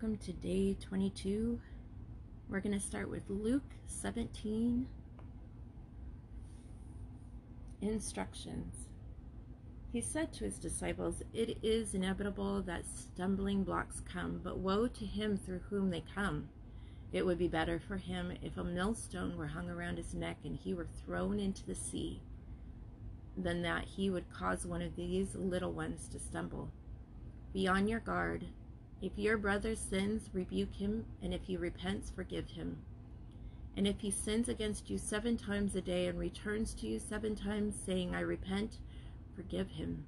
welcome to day 22. We're going to start with Luke 17 instructions. He said to his disciples, It is inevitable that stumbling blocks come, but woe to him through whom they come. It would be better for him if a millstone were hung around his neck and he were thrown into the sea than that he would cause one of these little ones to stumble. Be on your guard. If your brother sins, rebuke him, and if he repents, forgive him. And if he sins against you seven times a day and returns to you seven times, saying, I repent, forgive him.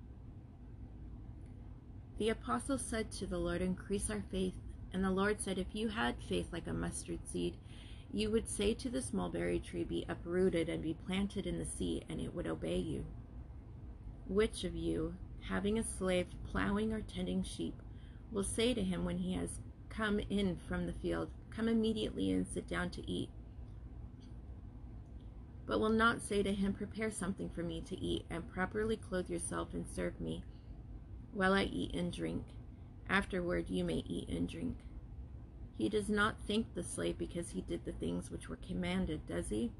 The apostle said to the Lord, Increase our faith. And the Lord said, If you had faith like a mustard seed, you would say to this mulberry tree, Be uprooted and be planted in the sea, and it would obey you. Which of you, having a slave plowing or tending sheep, will say to him when he has come in from the field, Come immediately and sit down to eat? But will not say to him, Prepare something for me to eat, and properly clothe yourself and serve me, while I eat and drink. Afterward you may eat and drink. He does not thank the slave because he did the things which were commanded, does he?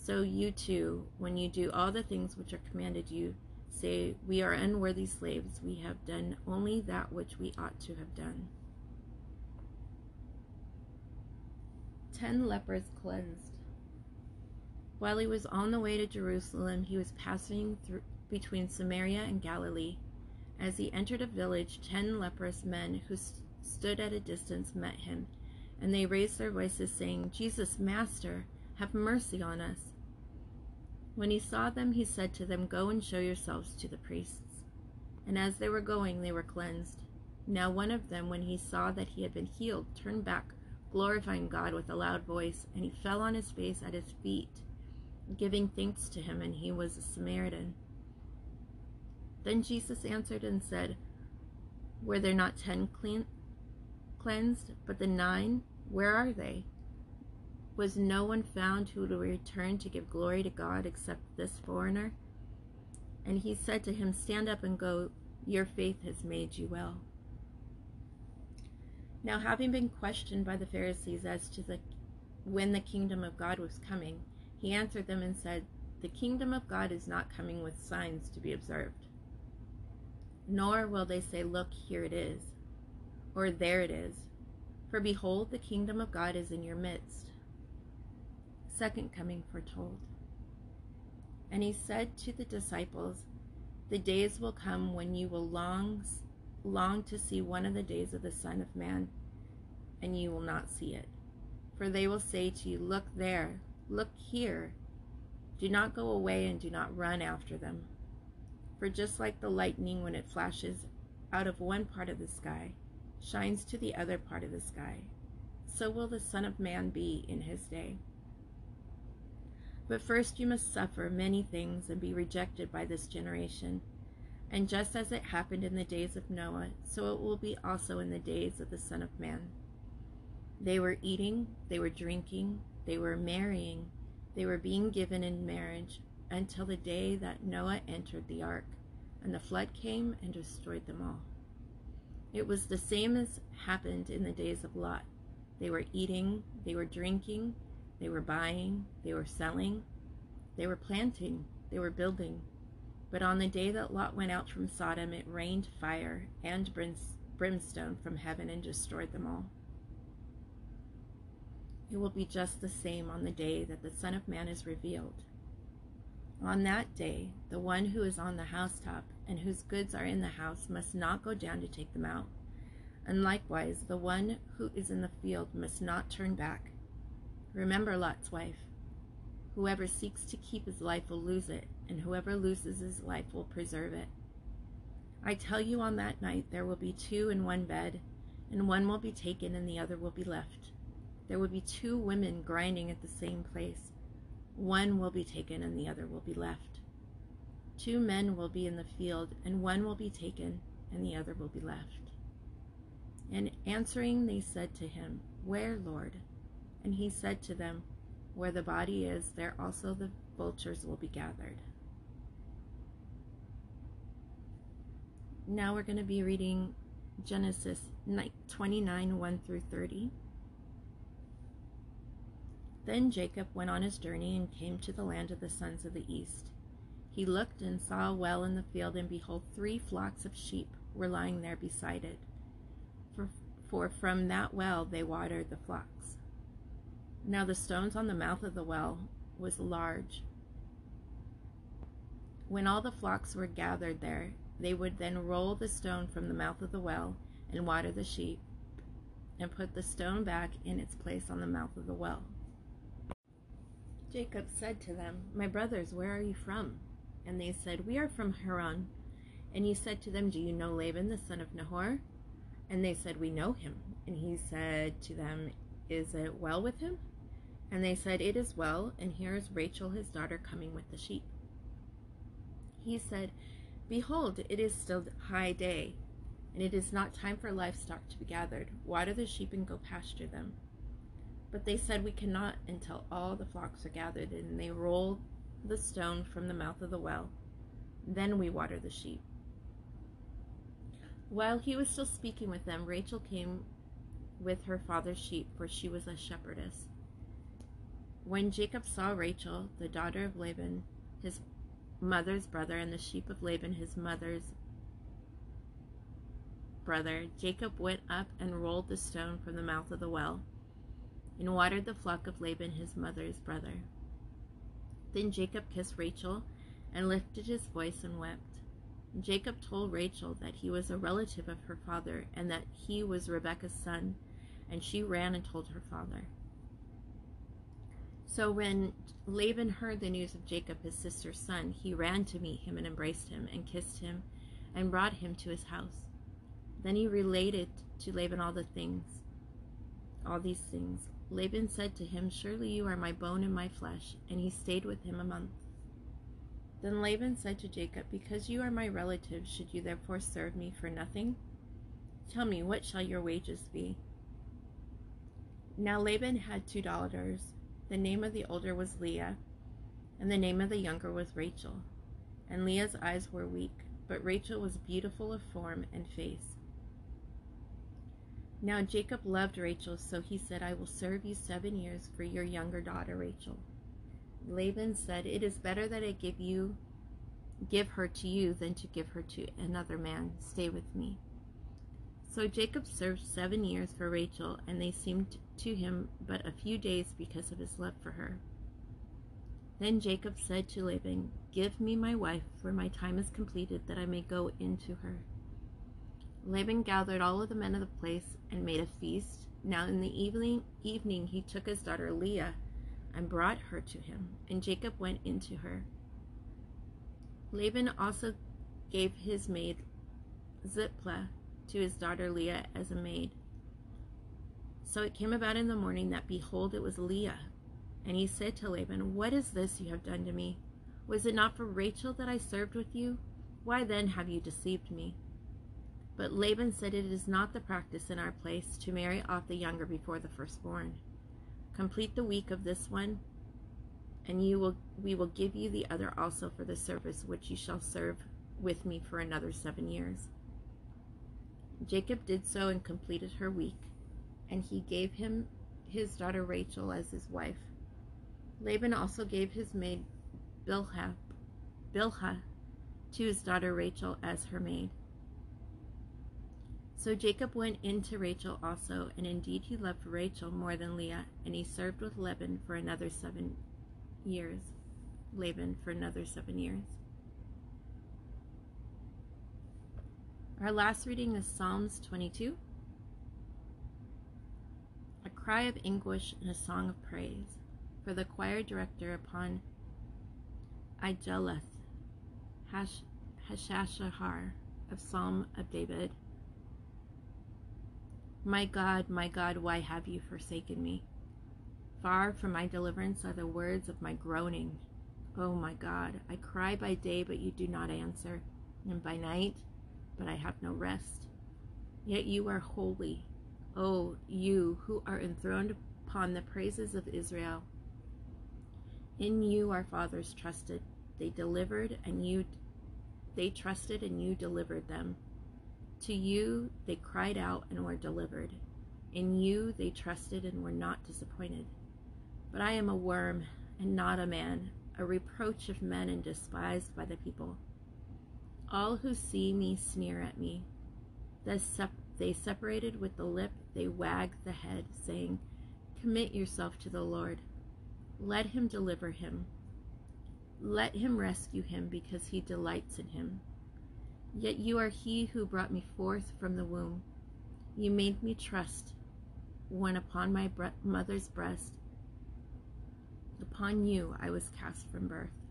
So you too, when you do all the things which are commanded you, say, We are unworthy slaves, we have done only that which we ought to have done. Ten lepers cleansed. While he was on the way to Jerusalem, he was passing through between Samaria and Galilee. As he entered a village, ten leprous men who st- stood at a distance met him, and they raised their voices, saying, Jesus, Master, have mercy on us. When he saw them, he said to them, Go and show yourselves to the priests. And as they were going, they were cleansed. Now one of them, when he saw that he had been healed, turned back, glorifying God with a loud voice, and he fell on his face at his feet, giving thanks to him, and he was a Samaritan. Then Jesus answered and said, Were there not ten clean, cleansed, but the nine? Where are they? Was no one found who would return to give glory to God except this foreigner? And he said to him, Stand up and go, your faith has made you well. Now, having been questioned by the Pharisees as to the when the kingdom of God was coming, he answered them and said, The kingdom of God is not coming with signs to be observed. Nor will they say, Look, here it is, or there it is. For behold, the kingdom of God is in your midst second coming foretold. And he said to the disciples, The days will come when you will long, long to see one of the days of the Son of Man, and you will not see it. For they will say to you, Look there, look here. Do not go away and do not run after them. For just like the lightning when it flashes out of one part of the sky, shines to the other part of the sky, so will the Son of Man be in his day. But first you must suffer many things and be rejected by this generation. And just as it happened in the days of Noah, so it will be also in the days of the Son of Man. They were eating, they were drinking, they were marrying, they were being given in marriage until the day that Noah entered the ark, and the flood came and destroyed them all. It was the same as happened in the days of Lot. They were eating, they were drinking, they were buying, they were selling, they were planting, they were building. But on the day that Lot went out from Sodom, it rained fire and brimstone from heaven and destroyed them all. It will be just the same on the day that the Son of Man is revealed. On that day, the one who is on the housetop and whose goods are in the house must not go down to take them out. And likewise, the one who is in the field must not turn back. Remember Lot's wife. Whoever seeks to keep his life will lose it, and whoever loses his life will preserve it. I tell you, on that night there will be two in one bed, and one will be taken and the other will be left. There will be two women grinding at the same place. One will be taken and the other will be left. Two men will be in the field, and one will be taken and the other will be left. And answering, they said to him, Where, Lord? And he said to them, Where the body is, there also the vultures will be gathered. Now we're going to be reading Genesis 29 1 through 30. Then Jacob went on his journey and came to the land of the sons of the east. He looked and saw a well in the field, and behold, three flocks of sheep were lying there beside it. For, for from that well they watered the flocks. Now the stones on the mouth of the well was large. When all the flocks were gathered there, they would then roll the stone from the mouth of the well and water the sheep, and put the stone back in its place on the mouth of the well. Jacob said to them, My brothers, where are you from? And they said, We are from Haran. And he said to them, Do you know Laban the son of Nahor? And they said, We know him. And he said to them, Is it well with him? And they said, It is well, and here is Rachel his daughter coming with the sheep. He said, Behold, it is still high day, and it is not time for livestock to be gathered. Water the sheep and go pasture them. But they said, We cannot until all the flocks are gathered, and they rolled the stone from the mouth of the well. Then we water the sheep. While he was still speaking with them, Rachel came with her father's sheep, for she was a shepherdess. When Jacob saw Rachel, the daughter of Laban, his mother's brother, and the sheep of Laban, his mother's brother, Jacob went up and rolled the stone from the mouth of the well and watered the flock of Laban his mother's brother. Then Jacob kissed Rachel and lifted his voice and wept. Jacob told Rachel that he was a relative of her father and that he was Rebekah's son, and she ran and told her father. So when Laban heard the news of Jacob, his sister's son, he ran to meet him and embraced him and kissed him and brought him to his house. Then he related to Laban all the things, all these things. Laban said to him, Surely you are my bone and my flesh. And he stayed with him a month. Then Laban said to Jacob, Because you are my relative, should you therefore serve me for nothing? Tell me, what shall your wages be? Now Laban had two daughters. The name of the older was Leah, and the name of the younger was Rachel. And Leah's eyes were weak, but Rachel was beautiful of form and face. Now Jacob loved Rachel, so he said, I will serve you seven years for your younger daughter Rachel. Laban said, It is better that I give you give her to you than to give her to another man. Stay with me. So Jacob served seven years for Rachel, and they seemed to him but a few days because of his love for her. Then Jacob said to Laban, Give me my wife, for my time is completed, that I may go into her. Laban gathered all of the men of the place and made a feast. Now in the evening, evening he took his daughter Leah and brought her to him, and Jacob went into her. Laban also gave his maid Zilpah to his daughter Leah as a maid. So it came about in the morning that behold, it was Leah. And he said to Laban, What is this you have done to me? Was it not for Rachel that I served with you? Why then have you deceived me? But Laban said, It is not the practice in our place to marry off the younger before the firstborn. Complete the week of this one, and you will we will give you the other also for the service which you shall serve with me for another seven years. Jacob did so and completed her week, and he gave him his daughter Rachel as his wife. Laban also gave his maid Bilhah, Bilhah to his daughter Rachel as her maid. So Jacob went in to Rachel also, and indeed he loved Rachel more than Leah, and he served with Laban for another seven years. Laban for another seven years. Our last reading is Psalms 22. A cry of anguish and a song of praise for the choir director upon Aijeleth, Hash, Hashashahar of Psalm of David. My God, my God, why have you forsaken me? Far from my deliverance are the words of my groaning. Oh my God, I cry by day, but you do not answer, and by night, but I have no rest. Yet you are holy, oh, you who are enthroned upon the praises of Israel. In you our fathers trusted. They delivered, and you they trusted, and you delivered them. To you they cried out and were delivered. In you they trusted and were not disappointed. But I am a worm and not a man, a reproach of men and despised by the people. All who see me sneer at me. They separated with the lip, they wag the head, saying, Commit yourself to the Lord. Let him deliver him. Let him rescue him because he delights in him. Yet you are he who brought me forth from the womb. You made me trust when upon my mother's breast. Upon you I was cast from birth.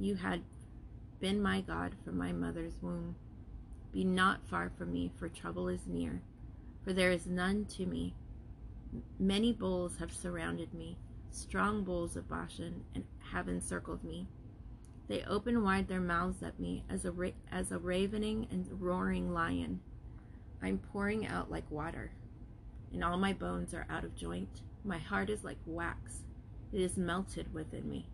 You had been my God from my mother's womb. Be not far from me, for trouble is near, for there is none to me. Many bulls have surrounded me, strong bulls of Bashan, and have encircled me. They open wide their mouths at me as a, ra- as a ravening and roaring lion. I'm pouring out like water, and all my bones are out of joint. My heart is like wax, it is melted within me.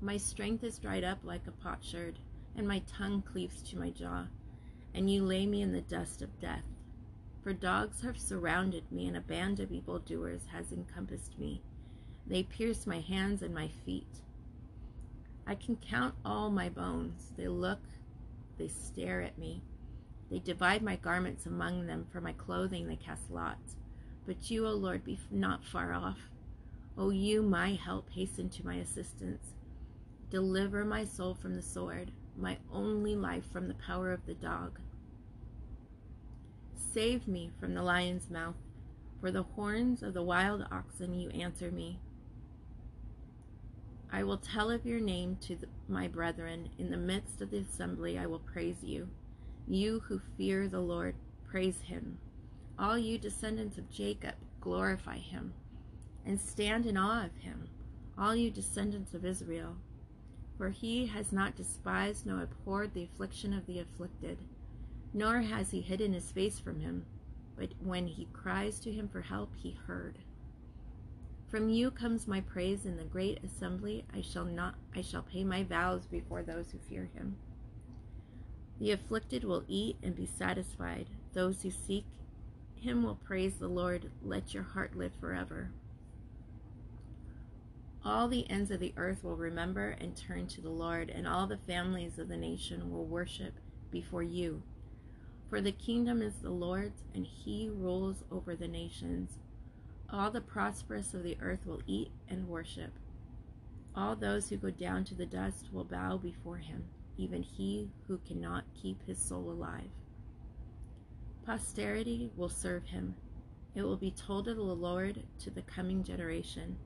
My strength is dried up like a potsherd, and my tongue cleaves to my jaw, and you lay me in the dust of death. For dogs have surrounded me, and a band of evildoers has encompassed me. They pierce my hands and my feet. I can count all my bones. They look, they stare at me. They divide my garments among them. For my clothing they cast lots. But you, O Lord, be not far off. O you, my help, hasten to my assistance. Deliver my soul from the sword, my only life from the power of the dog. Save me from the lion's mouth. For the horns of the wild oxen you answer me. I will tell of your name to the, my brethren. In the midst of the assembly, I will praise you. You who fear the Lord, praise him. All you descendants of Jacob, glorify him. And stand in awe of him, all you descendants of Israel. For he has not despised nor abhorred the affliction of the afflicted, nor has he hidden his face from him. But when he cries to him for help, he heard. From you comes my praise in the great assembly. I shall not I shall pay my vows before those who fear him. The afflicted will eat and be satisfied. Those who seek him will praise the Lord. Let your heart live forever. All the ends of the earth will remember and turn to the Lord, and all the families of the nation will worship before you. For the kingdom is the Lord's, and he rules over the nations. All the prosperous of the earth will eat and worship. All those who go down to the dust will bow before him, even he who cannot keep his soul alive. Posterity will serve him. It will be told of the Lord to the coming generation.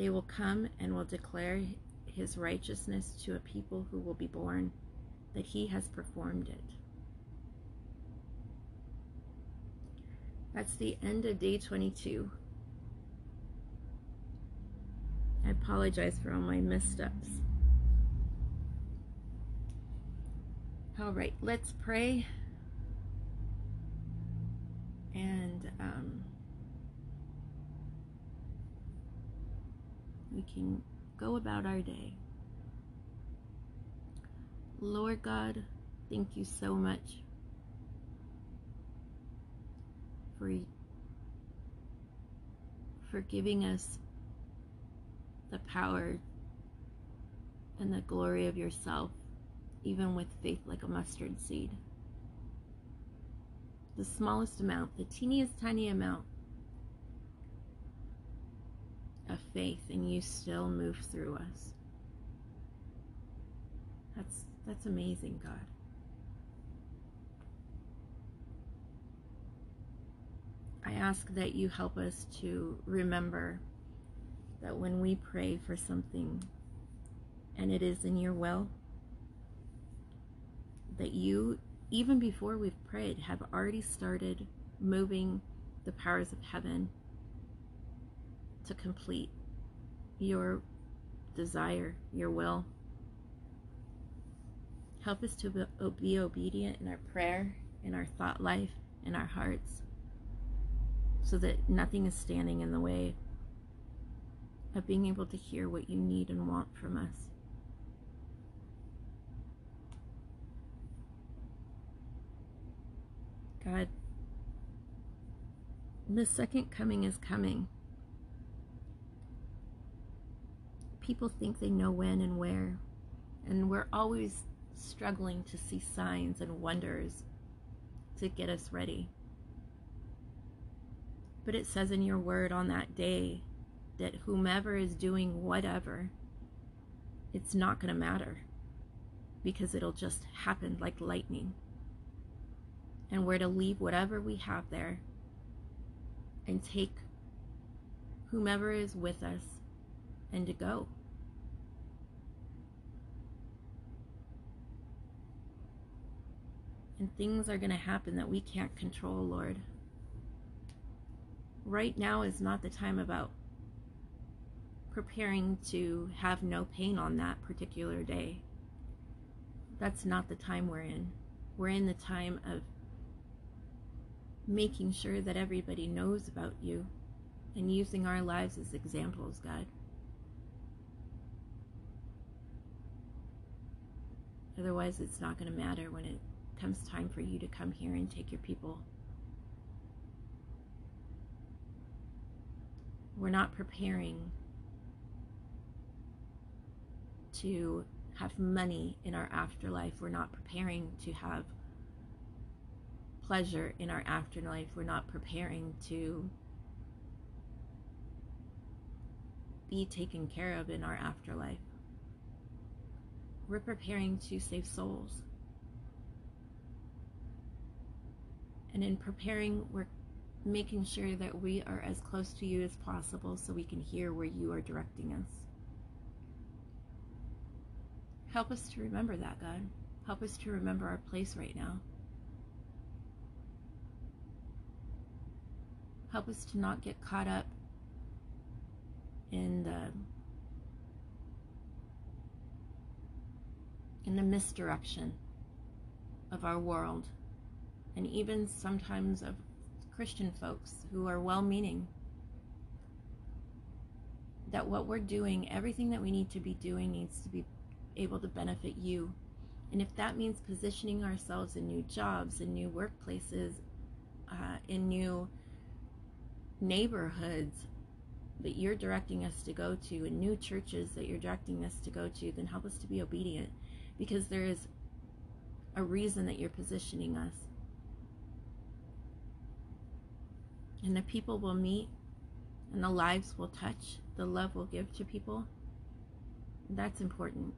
They will come and will declare his righteousness to a people who will be born, that he has performed it. That's the end of day 22. I apologize for all my missteps. All right, let's pray. And um, we can go about our day. Lord God, thank you so much for, for giving us the power and the glory of yourself, even with faith like a mustard seed. The smallest amount, the teeniest tiny amount of faith, and you still move through us. That's that's amazing, God. I ask that you help us to remember that when we pray for something and it is in your will, that you, even before we've prayed, have already started moving the powers of heaven to complete your desire, your will. Help us to be obedient in our prayer, in our thought life, in our hearts, so that nothing is standing in the way of being able to hear what you need and want from us. God, the second coming is coming. People think they know when and where, and we're always struggling to see signs and wonders to get us ready. But it says in your word on that day that whomever is doing whatever, it's not going to matter because it'll just happen like lightning. And we're to leave whatever we have there and take whomever is with us and to go. And things are going to happen that we can't control, Lord. Right now is not the time about preparing to have no pain on that particular day. That's not the time we're in. We're in the time of making sure that everybody knows about you and using our lives as examples, God. Otherwise, it's not going to matter when it comes time for you to come here and take your people. We're not preparing to have money in our afterlife. We're not preparing to have pleasure in our afterlife. We're not preparing to be taken care of in our afterlife. We're preparing to save souls. And in preparing, we're making sure that we are as close to you as possible so we can hear where you are directing us. Help us to remember that, God. Help us to remember our place right now. Help us to not get caught up in the in the misdirection of our world and even sometimes of Christian folks who are well meaning. That what we're doing, everything that we need to be doing, needs to be able to benefit you. And if that means positioning ourselves in new jobs, in new workplaces, uh, in new neighborhoods that you're directing us to go to, in new churches that you're directing us to go to, then help us to be obedient because there is a reason that you're positioning us. And the people will meet and the lives will touch, the love will give to people. That's important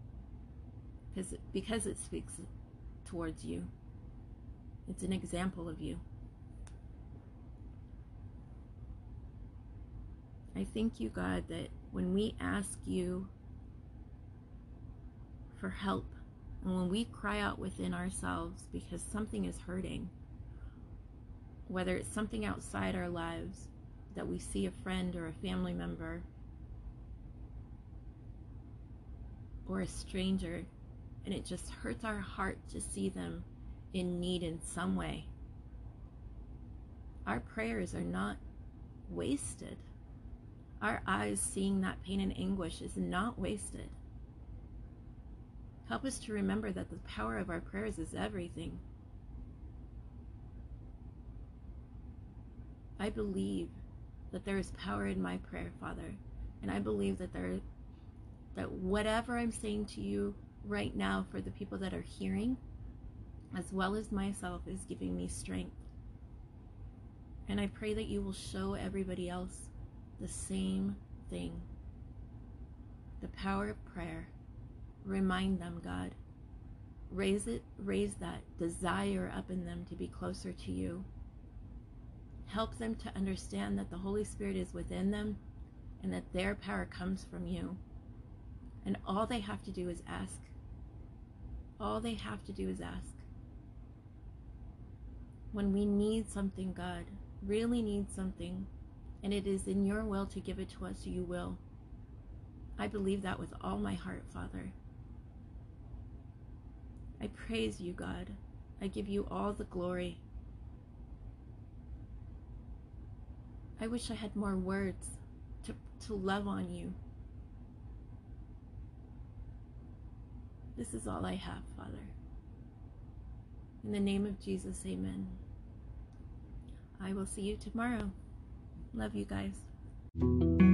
because because it speaks towards you. It's an example of you. I thank you, God, that when we ask you for help and when we cry out within ourselves because something is hurting, whether it's something outside our lives that we see a friend or a family member or a stranger and it just hurts our heart to see them in need in some way. Our prayers are not wasted. Our eyes seeing that pain and anguish is not wasted. Help us to remember that the power of our prayers is everything. I believe that there is power in my prayer, Father, and I believe that there that whatever I'm saying to you right now for the people that are hearing, as well as myself, is giving me strength. And I pray that you will show everybody else the same thing the power of prayer. Remind them, God. Raise it, raise that desire up in them to be closer to you. Help them to understand that the Holy Spirit is within them and that their power comes from you. And all they have to do is ask. All they have to do is ask. When we need something, God, really need something, and it is in your will to give it to us, you will. I believe that with all my heart, Father. I praise you, God. I give you all the glory. I wish I had more words to, to love on you. This is all I have, Father. In the name of Jesus, amen. I will see you tomorrow. Love you guys.